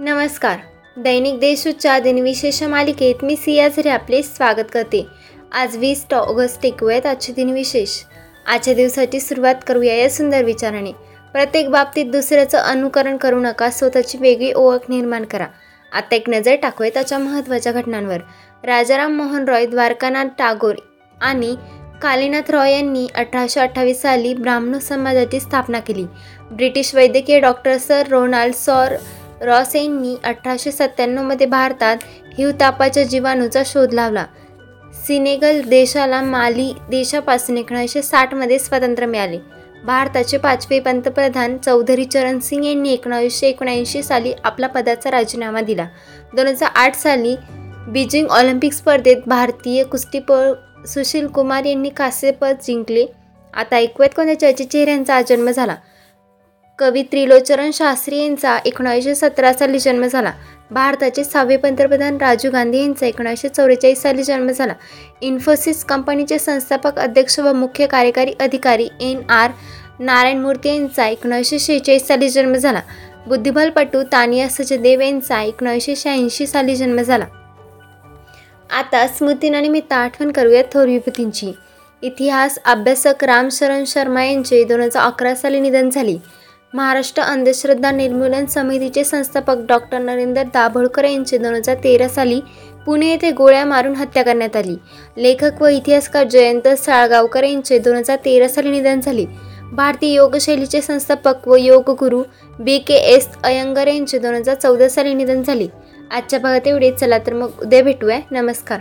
नमस्कार. दैनिक देशूच्या दिनविशेष मालिकेत मी सिया झरे आपले स्वागत करते. आज वीस ऑगस्ट ऐकूयात आजचे दिनविशेष. आजच्या दिवसाची सुरुवात करूया या सुंदर विचाराने. प्रत्येक बाबतीत दुसऱ्याचं अनुकरण करू नका स्वतःची वेगळी ओळख निर्माण करा. आता एक नजर टाकूया त्याच्या महत्त्वाच्या घटनांवर. राजाराम मोहन रॉय द्वारकानाथ टागोर आणि कालीनाथ रॉय यांनी अठराशे अठ्ठावीस साली ब्राह्मण समाजाची स्थापना केली. ब्रिटिश वैद्यकीय डॉक्टर सर रोनाल्ड सॉर रॉस यांनी अठराशे सत्त्याण्णवमध्ये भारतात हिवतापाच्या जीवाणूचा शोध लावला. सिनेगल देशाला माली देशापासून एकोणीसशे साठमध्ये स्वातंत्र्य मिळाले. भारताचे पाचवे पंतप्रधान चौधरी चरण सिंग यांनी एकोणावीसशे एकोणऐंशी साली आपला पदाचा राजीनामा दिला. दोन हजार आठ साली बीजिंग ऑलिम्पिक स्पर्धेत भारतीय कुस्तीपळ सुशील कुमार यांनी कांस्यपद जिंकले. आता ऐकूयात कोणत्या चर्चित चेहऱ्यांचा जन्म झाला. कवी त्रिलोचरण शास्त्री यांचा एकोणीसशे सतरा साली जन्म झाला. भारताचे सहावे पंतप्रधान राजीव गांधी यांचा एकोणीसशे चौवेचाळीस साली जन्म झाला. इन्फोसिस कंपनीचे संस्थापक अध्यक्ष व मुख्य कार्यकारी अधिकारी एन आर नारायण मूर्ती यांचा एकोणीसशे शेहेचाळीस साली जन्म झाला. बुद्धिबलपटू तानिया सचदेव यांचा एकोणीसशे शहाऐंशी साली जन्म झाला. आता स्मृतीनानिमित्त आठवण करूया थोर विभूतींची इतिहास अभ्यासक रामशरण शर्मा यांचे दोन हजार अकरा साली निधन झाले. महाराष्ट्र अंधश्रद्धा निर्मूलन समितीचे संस्थापक डॉक्टर नरेंद्र दाभोळकर यांचे दोन हजार तेरा साली पुणे येथे गोळ्या मारून हत्या करण्यात आली. लेखक व इतिहासकार जयंत साळगावकर यांचे दोन हजार तेरा साली निधन झाले. भारतीय योगशैलीचे संस्थापक व योगगुरू बी के एस अयंगर यांचे दोन हजार चौदा साली निधन झाले. आजच्या भागात एवढे चला तर मग उद्या भेटूया. नमस्कार.